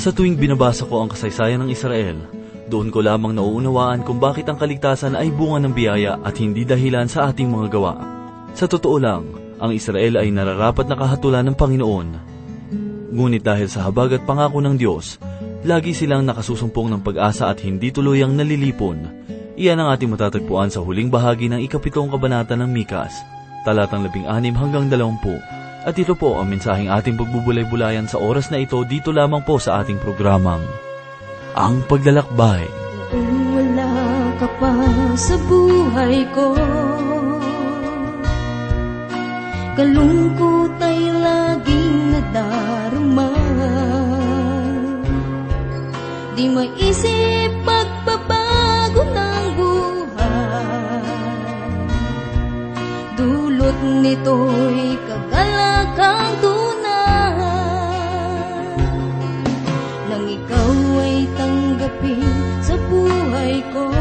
Sa tuwing binabasa ko ang kasaysayan ng Israel, doon ko lamang nauunawaan kung bakit ang kaligtasan ay bunga ng biyaya at hindi dahilan sa ating mga gawa. Sa totoo lang, ang Israel ay nararapat na kahatulan ng Panginoon. Ngunit dahil sa habag at pangako ng Diyos, lagi silang nakasusumpong ng pag-asa at hindi tuluyang nalilipon. Iyan ang ating matatagpuan sa huling bahagi ng ikapitong kabanata ng Mikas, talatang labing anim hanggang dalawampu. At ito po ang mensaheng ating pagbubulay-bulayan sa oras na ito dito lamang po sa ating programang, Ang Paglalakbay. Kung wala ka pa sa buhay ko Kalungkot ay laging nadarama Di maisip pagbabago Dulot nito'y kagalakang tunay Nang ikaw ay tanggapin sa buhay ko.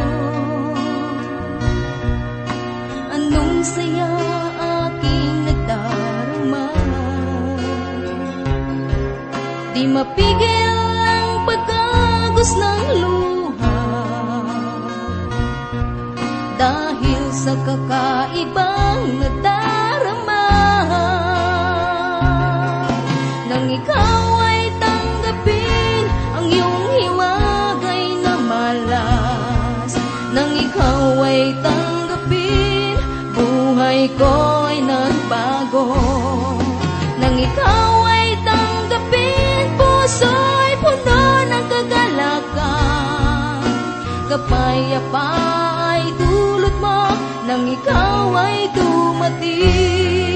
Anong saya aking nadarama Di mapigil ang pagkagos ng luha. Dahil sa kakaibang buhay ko ay nagbago Nang ikaw ay tanggapin, puso'y puno ng kagalakan. Kapayapa ay dulot mo nang ikaw ay dumating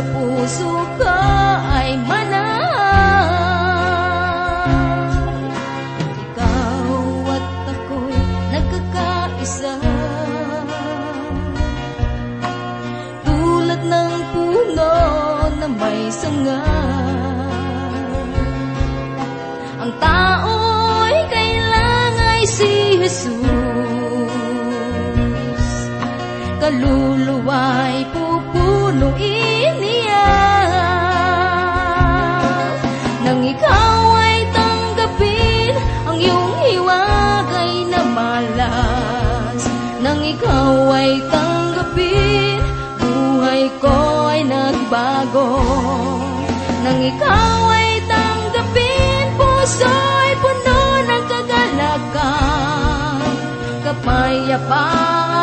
sa puso ko ay manahan ikaw at ako'y nagkakaisa. Tulad ng puno na may sanga. Ang tao'y kailangan si Jesus. Kaluluwa'y pupunuin ikaw ay tanggapin, puso ay puno ng kagalakan Kapayapa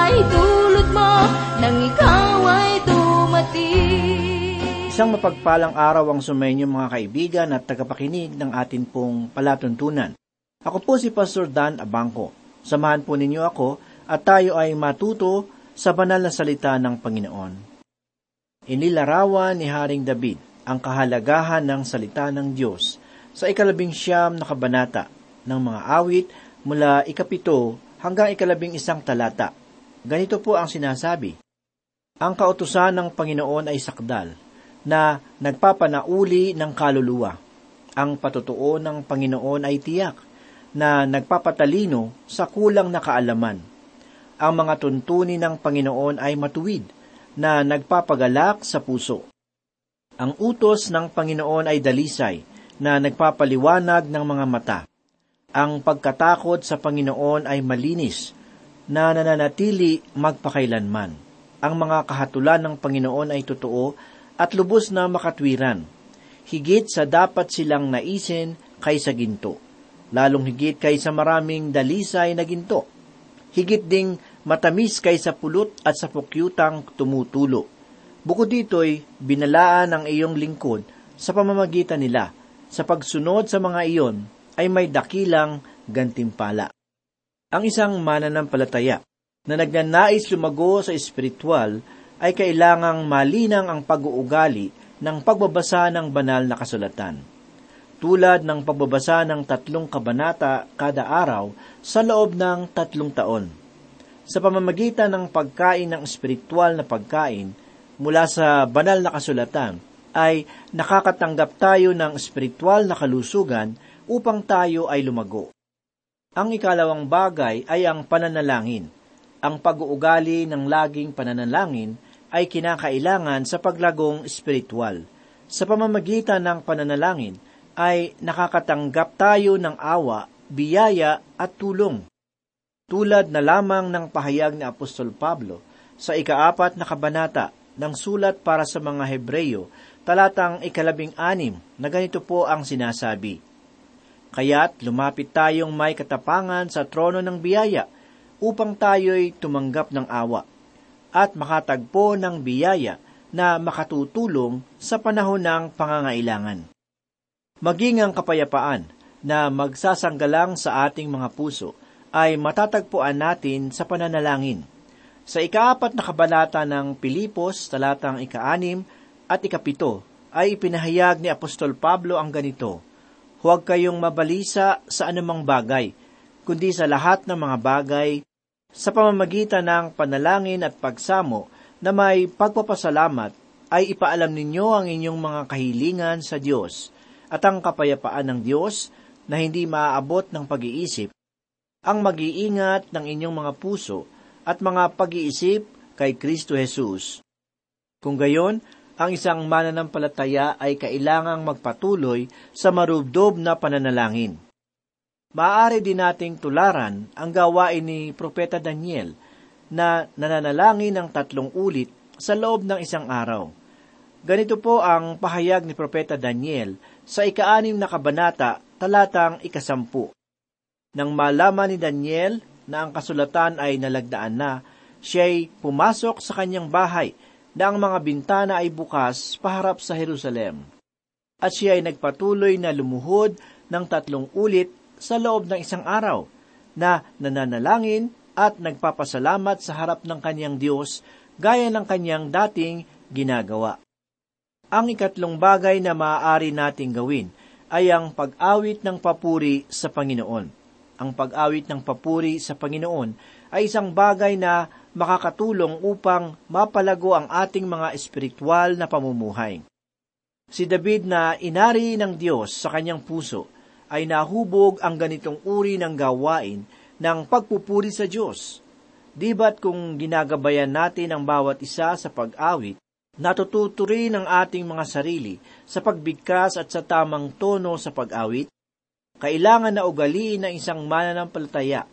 ay dulot mo nang ikaw ay dumating Isang mapagpalang araw ang sumainyo mga kaibigan at tagapakinig ng atin pong palatuntunan. Ako po si Pastor Dan Abangco. Samahan po ninyo ako at tayo ay matuto sa banal na salita ng Panginoon. Inilarawan ni Haring David ang kahalagahan ng salita ng Diyos sa ikalabing siyam na kabanata ng mga awit mula ikapito hanggang ikalabing isang talata. Ganito po ang sinasabi. Ang kautusan ng Panginoon ay sakdal, na nagpapanauli ng kaluluwa. Ang patutuo ng Panginoon ay tiyak, na nagpapatalino sa kulang na kaalaman. Ang mga tuntunin ng Panginoon ay matuwid, na nagpapagalak sa puso. Ang utos ng Panginoon ay dalisay, na nagpapaliwanag ng mga mata. Ang pagkatakot sa Panginoon ay malinis, na nananatili magpakailanman. Ang mga kahatulan ng Panginoon ay totoo at lubos na makatwiran. Higit sa dapat silang naisin kaysa ginto. Lalong higit kaysa maraming dalisay na ginto. Higit ding matamis kaysa pulot at sa pukyutang tumutulo. Bukod dito'y binalaan ang iyong lingkod sa pamamagitan nila. Sa pagsunod sa mga iyon ay may dakilang gantimpala. Ang isang mananampalataya na nagnanais lumago sa espiritual ay kailangang malinang ang pag-uugali ng pagbabasa ng banal na kasulatan. tulad ng pagbabasa ng tatlong kabanata kada araw sa loob ng tatlong taon. Sa pamamagitan ng pagkain ng espiritual na pagkain mula sa banal na kasulatan, ay nakakatanggap tayo ng espiritual na kalusugan upang tayo ay lumago. Ang ikalawang bagay ay ang pananalangin. Ang pag-uugali ng laging pananalangin ay kinakailangan sa paglagong espiritual. Sa pamamagitan ng pananalangin, ay nakakatanggap tayo ng awa, biyaya at tulong. Tulad na lamang ng pahayag ni Apostol Pablo sa ikaapat na kabanata ng sulat para sa mga Hebreyo, talatang ikalabing anim, na ganito po ang sinasabi. Kaya't lumapit tayong may katapangan sa trono ng biyaya upang tayo'y tumanggap ng awa at makatagpo ng biyaya na makatutulong sa panahon ng pangangailangan maging ang kapayapaan na magsasanggalang sa ating mga puso ay matatagpuan natin sa pananalangin. Sa ikaapat na kabalata ng Pilipos, talatang ikaanim at ikapito, ay ipinahayag ni Apostol Pablo ang ganito, Huwag kayong mabalisa sa anumang bagay, kundi sa lahat ng mga bagay, sa pamamagitan ng panalangin at pagsamo na may pagpapasalamat, ay ipaalam ninyo ang inyong mga kahilingan sa Diyos, at ang kapayapaan ng Diyos na hindi maaabot ng pag-iisip, ang mag-iingat ng inyong mga puso at mga pag-iisip kay Kristo Jesus. Kung gayon, ang isang mananampalataya ay kailangang magpatuloy sa marubdob na pananalangin. Maaari din nating tularan ang gawain ni Propeta Daniel na nananalangin ng tatlong ulit sa loob ng isang araw. Ganito po ang pahayag ni Propeta Daniel sa ikaanim na kabanata, talatang ikasampu. Nang malaman ni Daniel na ang kasulatan ay nalagdaan na, siya'y pumasok sa kanyang bahay na ang mga bintana ay bukas paharap sa Jerusalem. At siya ay nagpatuloy na lumuhod ng tatlong ulit sa loob ng isang araw na nananalangin at nagpapasalamat sa harap ng kanyang Diyos gaya ng kanyang dating ginagawa. Ang ikatlong bagay na maaari nating gawin ay ang pag-awit ng papuri sa Panginoon. Ang pag-awit ng papuri sa Panginoon ay isang bagay na makakatulong upang mapalago ang ating mga espiritual na pamumuhay. Si David na inari ng Diyos sa kanyang puso ay nahubog ang ganitong uri ng gawain ng pagpupuri sa Diyos. Di ba't kung ginagabayan natin ang bawat isa sa pag-awit, Natututo rin ang ating mga sarili sa pagbigkas at sa tamang tono sa pag-awit. Kailangan na ugaliin ng isang mananampalataya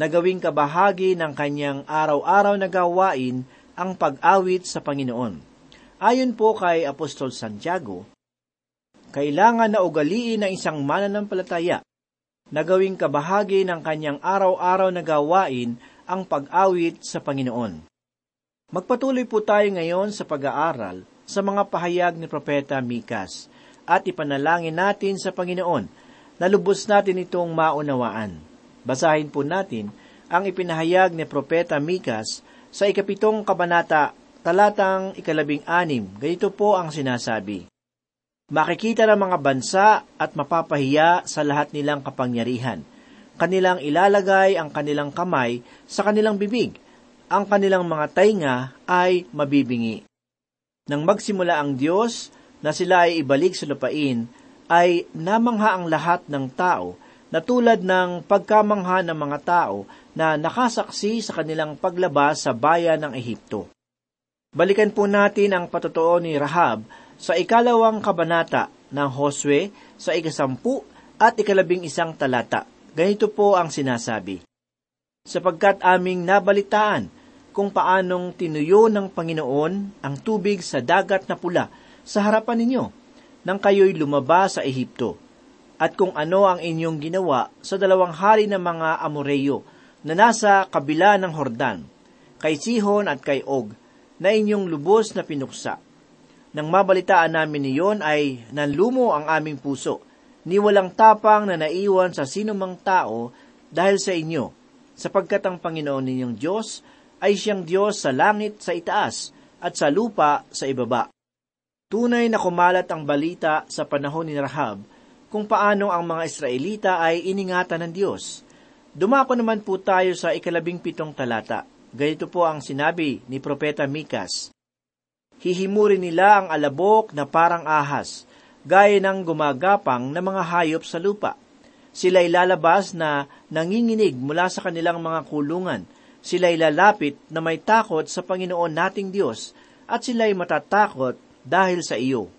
na gawing kabahagi ng kanyang araw-araw na gawain ang pag-awit sa Panginoon. Ayon po kay Apostol Santiago, kailangan na ugaliin ng isang mananampalataya na gawing kabahagi ng kanyang araw-araw na gawain ang pag-awit sa Panginoon. Magpatuloy po tayo ngayon sa pag-aaral sa mga pahayag ni Propeta Mikas at ipanalangin natin sa Panginoon na lubos natin itong maunawaan. Basahin po natin ang ipinahayag ni Propeta Mikas sa ikapitong kabanata talatang ikalabing anim. Ganito po ang sinasabi. Makikita ng mga bansa at mapapahiya sa lahat nilang kapangyarihan. Kanilang ilalagay ang kanilang kamay sa kanilang bibig ang kanilang mga tainga ay mabibingi. Nang magsimula ang Diyos na sila ay ibalik sa lupain, ay namangha ang lahat ng tao na tulad ng pagkamangha ng mga tao na nakasaksi sa kanilang paglabas sa bayan ng Ehipto. Balikan po natin ang patotoo ni Rahab sa ikalawang kabanata ng Josue sa ikasampu at ikalabing isang talata. Ganito po ang sinasabi sapagkat aming nabalitaan kung paanong tinuyo ng Panginoon ang tubig sa dagat na pula sa harapan ninyo nang kayo'y lumabas sa Ehipto, at kung ano ang inyong ginawa sa dalawang hari ng mga Amoreyo na nasa kabila ng Hordan, kay Sihon at kay Og, na inyong lubos na pinuksa. Nang mabalitaan namin niyon ay nanlumo ang aming puso, ni walang tapang na naiwan sa sinumang tao dahil sa inyo, sapagkat ang Panginoon ninyong Diyos ay siyang Diyos sa langit sa itaas at sa lupa sa ibaba. Tunay na kumalat ang balita sa panahon ni Rahab kung paano ang mga Israelita ay iningatan ng Diyos. Dumako naman po tayo sa ikalabing pitong talata. Ganito po ang sinabi ni Propeta Mikas. Hihimurin nila ang alabok na parang ahas, gaya ng gumagapang na mga hayop sa lupa. Sila'y lalabas na nanginginig mula sa kanilang mga kulungan. Sila'y lalapit na may takot sa Panginoon nating Diyos, at sila'y matatakot dahil sa iyo.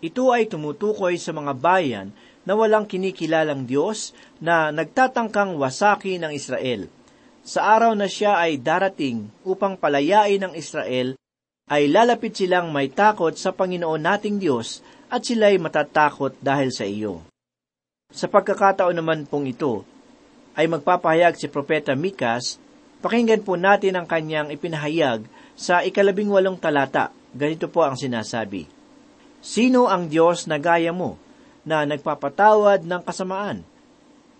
Ito ay tumutukoy sa mga bayan na walang kinikilalang Diyos na nagtatangkang wasaki ng Israel. Sa araw na siya ay darating upang palayain ng Israel, ay lalapit silang may takot sa Panginoon nating Diyos at sila'y matatakot dahil sa iyo. Sa pagkakataon naman pong ito, ay magpapahayag si Propeta Mikas, pakinggan po natin ang kanyang ipinahayag sa ikalabing walong talata. Ganito po ang sinasabi. Sino ang Diyos na gaya mo, na nagpapatawad ng kasamaan,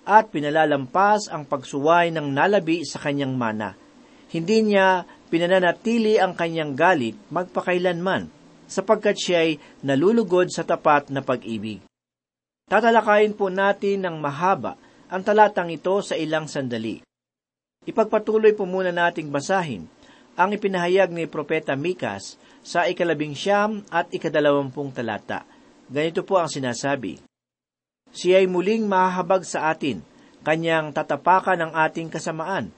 at pinalalampas ang pagsuway ng nalabi sa kanyang mana. Hindi niya pinananatili ang kanyang galit magpakailanman, sapagkat siya'y nalulugod sa tapat na pag-ibig. Tatalakayin po natin ng mahaba ang talatang ito sa ilang sandali. Ipagpatuloy po muna nating basahin ang ipinahayag ni Propeta Mikas sa ikalabing siyam at ikadalawampung talata. Ganito po ang sinasabi. Siya ay muling mahahabag sa atin, kanyang tatapakan ang ating kasamaan,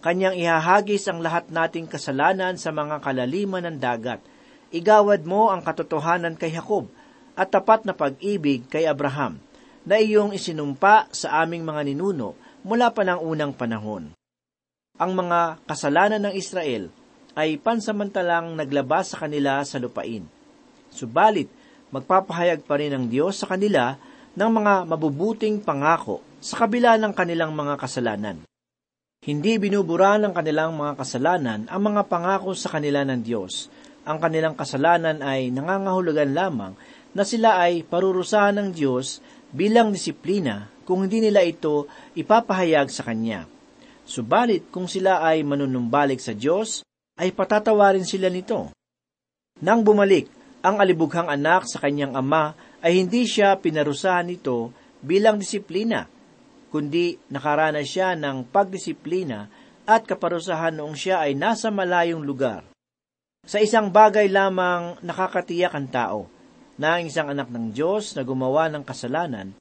kanyang ihahagis ang lahat nating kasalanan sa mga kalaliman ng dagat. Igawad mo ang katotohanan kay Jacob at tapat na pag-ibig kay Abraham, na iyong isinumpa sa aming mga ninuno mula pa ng unang panahon. Ang mga kasalanan ng Israel ay pansamantalang naglabas sa kanila sa lupain. Subalit, magpapahayag pa rin ang Diyos sa kanila ng mga mabubuting pangako sa kabila ng kanilang mga kasalanan. Hindi binubura ng kanilang mga kasalanan ang mga pangako sa kanila ng Diyos. Ang kanilang kasalanan ay nangangahulugan lamang na sila ay parurusahan ng Diyos bilang disiplina kung hindi nila ito ipapahayag sa Kanya. Subalit kung sila ay manunumbalik sa Diyos, ay patatawarin sila nito. Nang bumalik ang alibughang anak sa kanyang ama, ay hindi siya pinarusahan nito bilang disiplina, kundi nakaranas siya ng pagdisiplina at kaparusahan noong siya ay nasa malayong lugar. Sa isang bagay lamang nakakatiyak ang tao, na ang isang anak ng Diyos na gumawa ng kasalanan,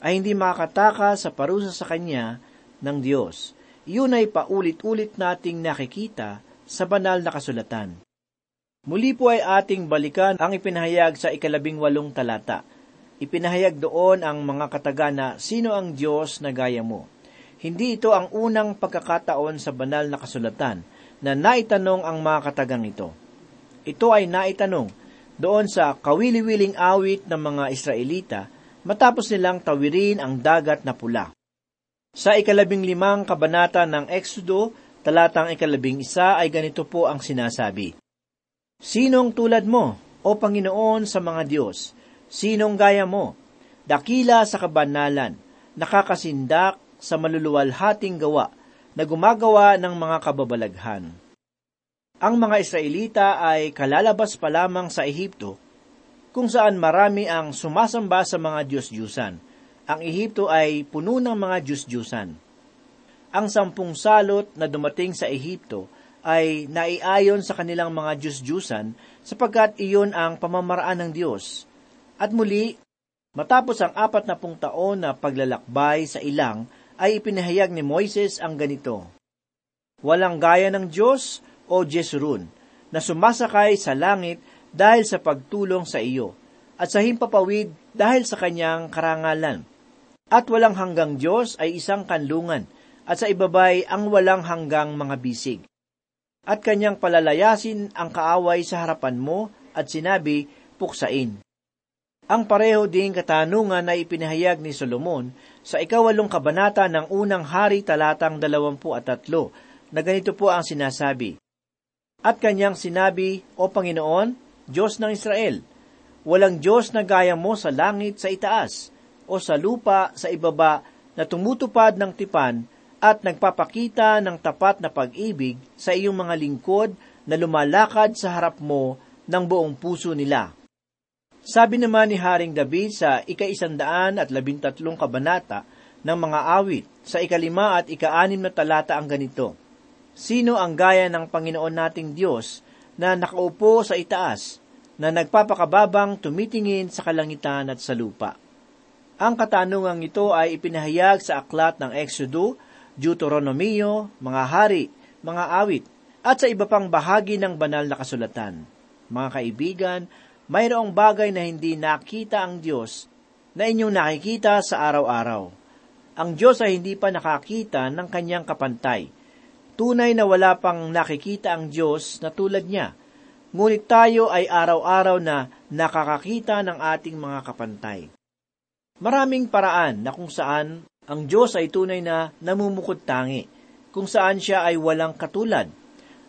ay hindi makakataka sa parusa sa kanya ng Diyos. Iyon ay paulit-ulit nating nakikita sa banal na kasulatan. Muli po ay ating balikan ang ipinahayag sa ikalabing walong talata. Ipinahayag doon ang mga kataga na sino ang Diyos na gaya mo. Hindi ito ang unang pagkakataon sa banal na kasulatan na naitanong ang mga katagang ito. Ito ay naitanong doon sa kawili-wiling awit ng mga Israelita matapos nilang tawirin ang dagat na pula. Sa ikalabing limang kabanata ng Exodo, talatang ikalabing isa ay ganito po ang sinasabi. Sinong tulad mo, o Panginoon sa mga Diyos? Sinong gaya mo? Dakila sa kabanalan, nakakasindak sa maluluwalhating gawa, na gumagawa ng mga kababalaghan. Ang mga Israelita ay kalalabas pa lamang sa Ehipto, kung saan marami ang sumasamba sa mga Diyos-Diyusan. Ang Ehipto ay puno ng mga Diyos-Diyusan ang sampung salot na dumating sa Ehipto ay naiayon sa kanilang mga Diyos-Diyusan sapagkat iyon ang pamamaraan ng Diyos. At muli, matapos ang apat na pung taon na paglalakbay sa ilang, ay ipinahayag ni Moises ang ganito, Walang gaya ng Diyos o Jesurun, na sumasakay sa langit dahil sa pagtulong sa iyo, at sa himpapawid dahil sa kanyang karangalan. At walang hanggang Diyos ay isang kanlungan, at sa ibabay ang walang hanggang mga bisig. At kanyang palalayasin ang kaaway sa harapan mo at sinabi, puksain. Ang pareho ding katanungan na ipinahayag ni Solomon sa ikawalong kabanata ng unang hari talatang dalawampu at tatlo, na ganito po ang sinasabi. At kanyang sinabi, O Panginoon, Diyos ng Israel, walang Diyos na gaya mo sa langit sa itaas, o sa lupa sa ibaba na tumutupad ng tipan at nagpapakita ng tapat na pag-ibig sa iyong mga lingkod na lumalakad sa harap mo ng buong puso nila. Sabi naman ni Haring David sa ika-isandaan at labintatlong kabanata ng mga awit, sa ikalima at ikaanim na talata ang ganito, Sino ang gaya ng Panginoon nating Diyos na nakaupo sa itaas, na nagpapakababang tumitingin sa kalangitan at sa lupa? Ang katanungang ito ay ipinahayag sa aklat ng Exodo, Deuteronomio, mga hari, mga awit, at sa iba pang bahagi ng banal na kasulatan. Mga kaibigan, mayroong bagay na hindi nakita ang Diyos na inyong nakikita sa araw-araw. Ang Diyos ay hindi pa nakakita ng kanyang kapantay. Tunay na wala pang nakikita ang Diyos na tulad niya. Ngunit tayo ay araw-araw na nakakakita ng ating mga kapantay. Maraming paraan na kung saan ang Diyos ay tunay na namumukod tangi, kung saan siya ay walang katulad.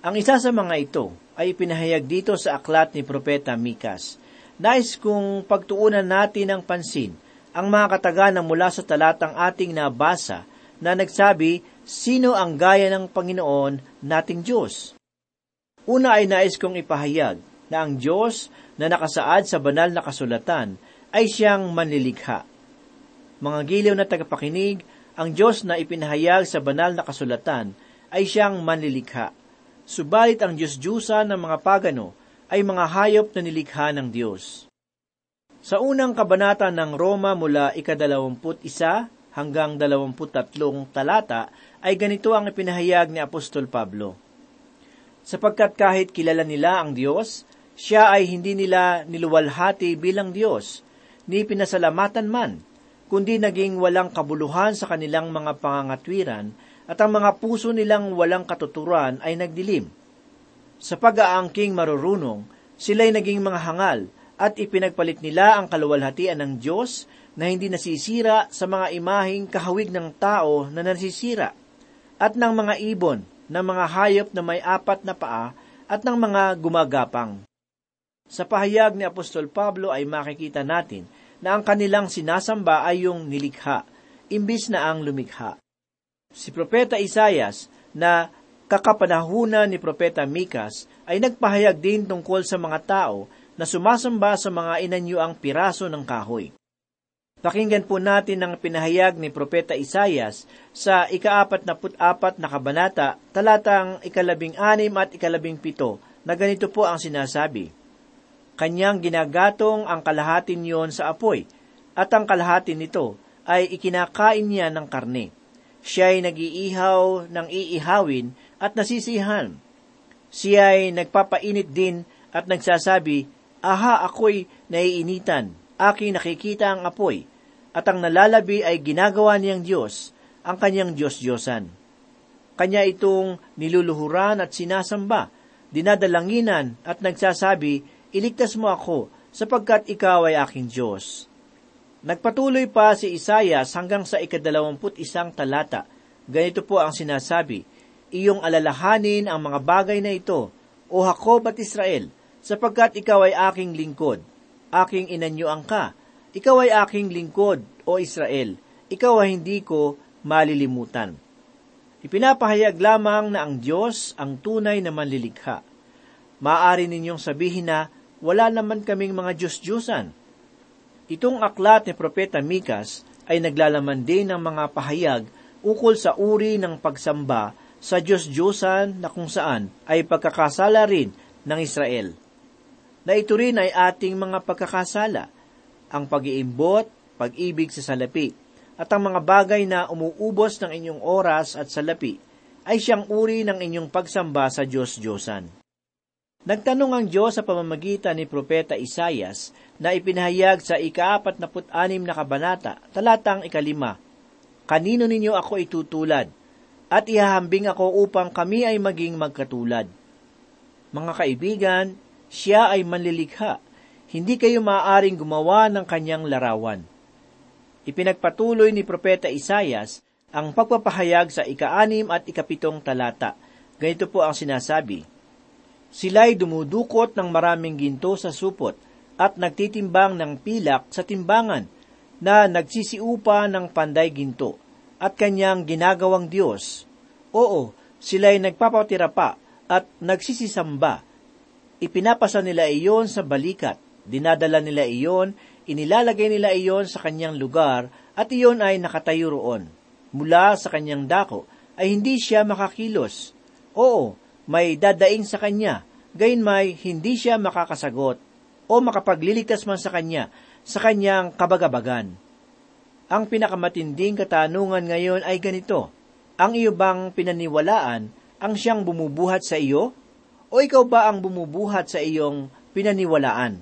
Ang isa sa mga ito ay pinahayag dito sa aklat ni Propeta Mikas. Nais kong pagtuunan natin ng pansin ang mga kataga mula sa talatang ating nabasa na nagsabi, Sino ang gaya ng Panginoon nating Diyos? Una ay nais kong ipahayag na ang Diyos na nakasaad sa banal na kasulatan ay siyang manlilikha. Mga giliw na tagapakinig, ang Diyos na ipinahayag sa banal na kasulatan ay siyang manlilikha. Subalit ang Diyos-Diyusa ng mga pagano ay mga hayop na nilikha ng Diyos. Sa unang kabanata ng Roma mula ikadalawamput isa hanggang dalawamput tatlong talata ay ganito ang ipinahayag ni Apostol Pablo. Sapagkat kahit kilala nila ang Diyos, siya ay hindi nila niluwalhati bilang Diyos, ni pinasalamatan man, kundi naging walang kabuluhan sa kanilang mga pangangatwiran at ang mga puso nilang walang katuturan ay nagdilim. Sa pag-aangking marurunong, sila'y naging mga hangal at ipinagpalit nila ang kaluwalhatian ng Diyos na hindi nasisira sa mga imahing kahawig ng tao na nasisira, at ng mga ibon, ng mga hayop na may apat na paa, at ng mga gumagapang. Sa pahayag ni Apostol Pablo ay makikita natin na ang kanilang sinasamba ay yung nilikha, imbis na ang lumikha. Si Propeta Isayas na kakapanahunan ni Propeta Mikas ay nagpahayag din tungkol sa mga tao na sumasamba sa mga inanyo ang piraso ng kahoy. Pakinggan po natin ang pinahayag ni Propeta Isayas sa ikaapat na put-apat na kabanata, talatang ikalabing anim at ikalabing pito, na ganito po ang sinasabi. Kanyang ginagatong ang kalahatin niyon sa apoy, at ang kalahatin nito ay ikinakain niya ng karne. Siya ay nag-iihaw ng iihawin at nasisihan. Siya ay nagpapainit din at nagsasabi, Aha, ako'y naiinitan, aking nakikita ang apoy, at ang nalalabi ay ginagawa niyang Diyos, ang kanyang Diyos-Diyosan. Kanya itong niluluhuran at sinasamba, dinadalanginan at nagsasabi, Iligtas mo ako, sapagkat ikaw ay aking Diyos. Nagpatuloy pa si Isayas hanggang sa ikadalawamput isang talata. Ganito po ang sinasabi, Iyong alalahanin ang mga bagay na ito, O Jacob at Israel, sapagkat ikaw ay aking lingkod, aking inanyuang ka, ikaw ay aking lingkod, o Israel, ikaw ay hindi ko malilimutan. Ipinapahayag lamang na ang Diyos ang tunay na manlilikha. Maaari ninyong sabihin na wala naman kaming mga Diyos-Diyosan. Itong aklat ni Propeta Mikas ay naglalaman din ng mga pahayag ukol sa uri ng pagsamba sa Diyos-Diyosan na kung saan ay pagkakasala rin ng Israel na ito rin ay ating mga pagkakasala, ang pag-iimbot, pag-ibig sa salapi, at ang mga bagay na umuubos ng inyong oras at salapi, ay siyang uri ng inyong pagsamba sa Diyos-Diyosan. Nagtanong ang Diyos sa pamamagitan ni Propeta Isayas na ipinahayag sa ikaapat na put-anim na kabanata, talatang ikalima, Kanino ninyo ako itutulad, at ihahambing ako upang kami ay maging magkatulad. Mga kaibigan, siya ay manlilikha. Hindi kayo maaaring gumawa ng kanyang larawan. Ipinagpatuloy ni Propeta Isayas ang pagpapahayag sa ikaanim at ikapitong talata. Ganito po ang sinasabi, Sila'y dumudukot ng maraming ginto sa supot at nagtitimbang ng pilak sa timbangan na nagsisiupa ng panday ginto at kanyang ginagawang Diyos. Oo, sila'y nagpapatira pa at nagsisisamba Ipinapasa nila iyon sa balikat, Dinadala nila iyon, inilalagay nila iyon sa kanyang lugar at iyon ay nakatayo roon. Mula sa kanyang dako ay hindi siya makakilos. Oo, may dadaing sa kanya, gayon may hindi siya makakasagot o makapagliligtas man sa kanya sa kanyang kabagabagan. Ang pinakamatinding katanungan ngayon ay ganito, ang iyo bang pinaniwalaan ang siyang bumubuhat sa iyo? O ikaw ba ang bumubuhat sa iyong pinaniwalaan?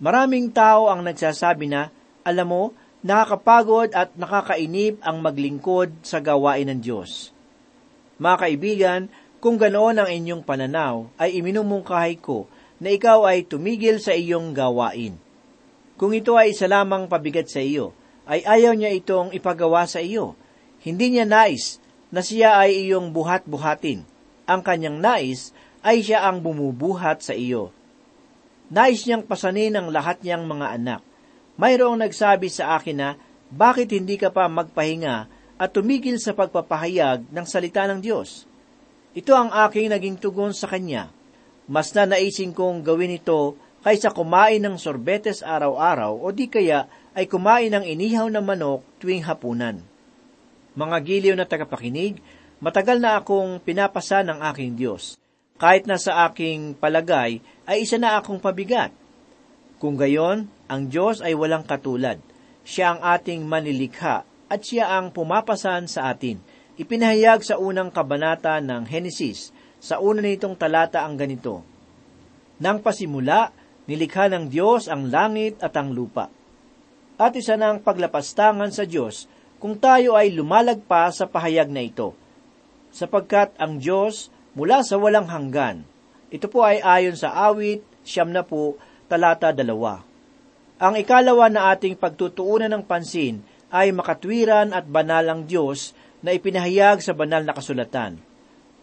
Maraming tao ang nagsasabi na, alam mo, nakakapagod at nakakainip ang maglingkod sa gawain ng Diyos. Mga kaibigan, kung ganoon ang inyong pananaw, ay iminumungkahay ko na ikaw ay tumigil sa iyong gawain. Kung ito ay isa lamang pabigat sa iyo, ay ayaw niya itong ipagawa sa iyo. Hindi niya nais na siya ay iyong buhat-buhatin. Ang kanyang nais ay siya ang bumubuhat sa iyo. Nais niyang pasanin ang lahat niyang mga anak. Mayroong nagsabi sa akin na, bakit hindi ka pa magpahinga at tumigil sa pagpapahayag ng salita ng Diyos? Ito ang aking naging tugon sa kanya. Mas na naising kong gawin ito kaysa kumain ng sorbetes araw-araw o di kaya ay kumain ng inihaw na manok tuwing hapunan. Mga giliw na tagapakinig, matagal na akong pinapasa ng aking Diyos. Kahit na sa aking palagay ay isa na akong pabigat. Kung gayon, ang Diyos ay walang katulad. Siya ang ating manilikha at siya ang pumapasan sa atin. Ipinahayag sa unang kabanata ng Henesis, sa una nitong talata ang ganito, Nang pasimula, nilikha ng Diyos ang langit at ang lupa at isa ng paglapastangan sa Diyos kung tayo ay lumalagpa sa pahayag na ito. Sapagkat ang Diyos mula sa walang hanggan. Ito po ay ayon sa awit, siyam na po, talata dalawa. Ang ikalawa na ating pagtutuunan ng pansin ay makatwiran at banal ang Diyos na ipinahayag sa banal na kasulatan.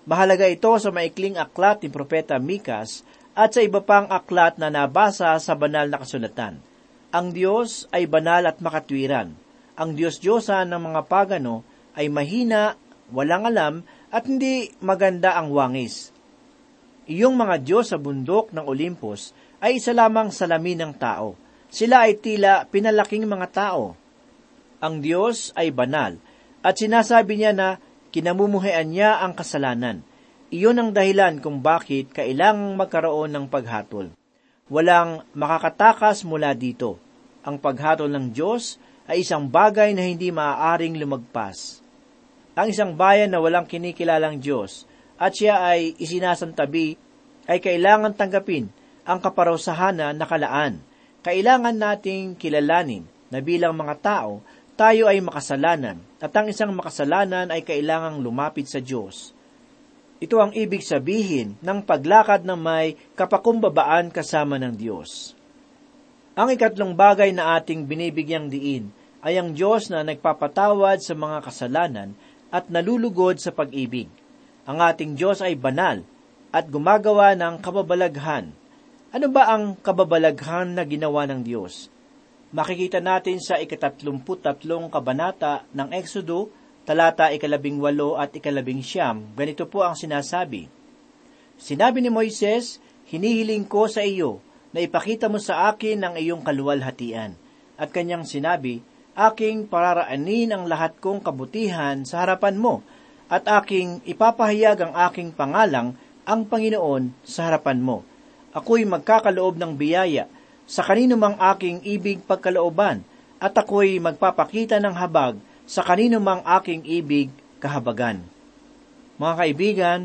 Mahalaga ito sa maikling aklat ni Propeta Mikas at sa iba pang aklat na nabasa sa banal na kasulatan. Ang Diyos ay banal at makatwiran. Ang Diyos-Diyosan ng mga pagano ay mahina, walang alam, at hindi maganda ang wangis. Iyong mga Diyos sa bundok ng Olympus ay isa lamang salamin ng tao. Sila ay tila pinalaking mga tao. Ang Diyos ay banal, at sinasabi niya na kinamumuhayan niya ang kasalanan. Iyon ang dahilan kung bakit kailangang magkaroon ng paghatol. Walang makakatakas mula dito. Ang paghatol ng Diyos ay isang bagay na hindi maaaring lumagpas. Ang isang bayan na walang kinikilalang Diyos at siya ay isinasantabi ay kailangan tanggapin ang kaparusahan na nakalaan. Kailangan nating kilalanin na bilang mga tao, tayo ay makasalanan at ang isang makasalanan ay kailangang lumapit sa Diyos. Ito ang ibig sabihin ng paglakad na may kapakumbabaan kasama ng Diyos. Ang ikatlong bagay na ating binibigyang diin ay ang Diyos na nagpapatawad sa mga kasalanan at nalulugod sa pag-ibig. Ang ating Diyos ay banal at gumagawa ng kababalaghan. Ano ba ang kababalaghan na ginawa ng Diyos? Makikita natin sa ikatatlumput tatlong kabanata ng Exodo talata ikalabing walo at ikalabing siyam, ganito po ang sinasabi. Sinabi ni Moises, hinihiling ko sa iyo na ipakita mo sa akin ang iyong kaluwalhatian. At kanyang sinabi, aking pararaanin ang lahat kong kabutihan sa harapan mo, at aking ipapahayag ang aking pangalang ang Panginoon sa harapan mo. Ako'y magkakaloob ng biyaya sa kanino mang aking ibig pagkalooban, at ako'y magpapakita ng habag sa kanino mang aking ibig kahabagan. Mga kaibigan,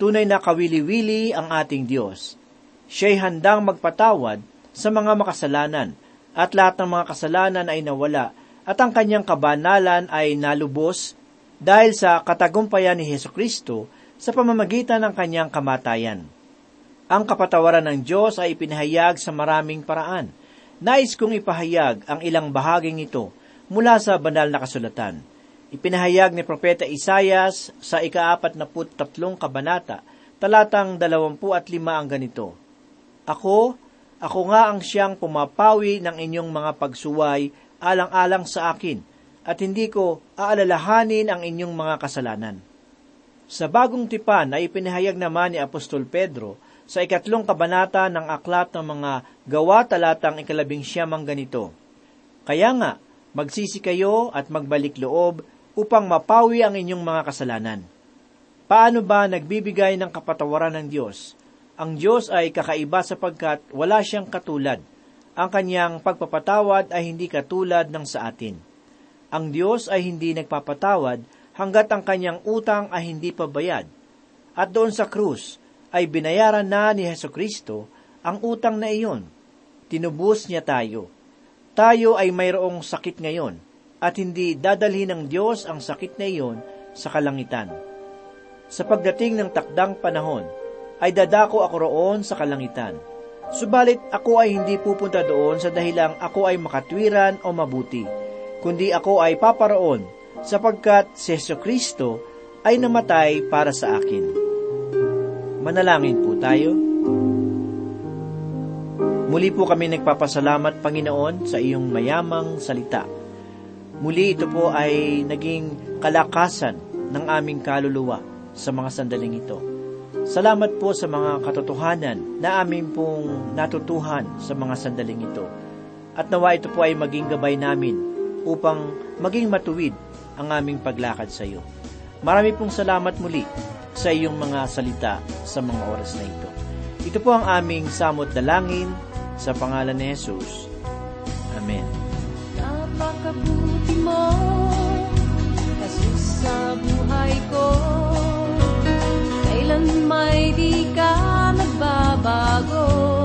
tunay na kawili-wili ang ating Diyos. Siya'y handang magpatawad sa mga makasalanan at lahat ng mga kasalanan ay nawala at ang kanyang kabanalan ay nalubos dahil sa katagumpayan ni Heso Kristo sa pamamagitan ng kanyang kamatayan. Ang kapatawaran ng Diyos ay ipinahayag sa maraming paraan. Nais kong ipahayag ang ilang bahaging ito mula sa banal na kasulatan. Ipinahayag ni Propeta Isayas sa ikaapat na tatlong kabanata, talatang dalawampu at lima ang ganito. Ako, ako nga ang siyang pumapawi ng inyong mga pagsuway alang-alang sa akin, at hindi ko aalalahanin ang inyong mga kasalanan. Sa bagong tipan ay ipinahayag naman ni Apostol Pedro sa ikatlong kabanata ng aklat ng mga gawa talatang ikalabing siyamang ganito. Kaya nga, magsisi kayo at magbalik loob upang mapawi ang inyong mga kasalanan. Paano ba nagbibigay ng kapatawaran ng Diyos? Ang Diyos ay kakaiba sapagkat wala siyang katulad. Ang kanyang pagpapatawad ay hindi katulad ng sa atin. Ang Diyos ay hindi nagpapatawad hanggat ang kanyang utang ay hindi pa bayad. At doon sa krus, ay binayaran na ni Heso Kristo ang utang na iyon. Tinubos niya tayo. Tayo ay mayroong sakit ngayon at hindi dadalhin ng Diyos ang sakit na iyon sa kalangitan. Sa pagdating ng takdang panahon, ay dadako ako roon sa kalangitan. Subalit ako ay hindi pupunta doon sa dahilang ako ay makatwiran o mabuti, kundi ako ay paparoon sapagkat si Kristo ay namatay para sa akin. Manalangin po tayo. Muli po kami nagpapasalamat, Panginoon, sa iyong mayamang salita. Muli ito po ay naging kalakasan ng aming kaluluwa sa mga sandaling ito. Salamat po sa mga katotohanan na aming pong natutuhan sa mga sandaling ito. At nawa ito po ay maging gabay namin upang maging matuwid ang aming paglakad sa iyo. Marami pong salamat muli sa iyong mga salita sa mga oras na ito. Ito po ang aming samot dalangin sa pangalan ni Jesus. Amen. Napakabuti mo, Jesus sa buhay ko. Kailan may di ka nagbabago.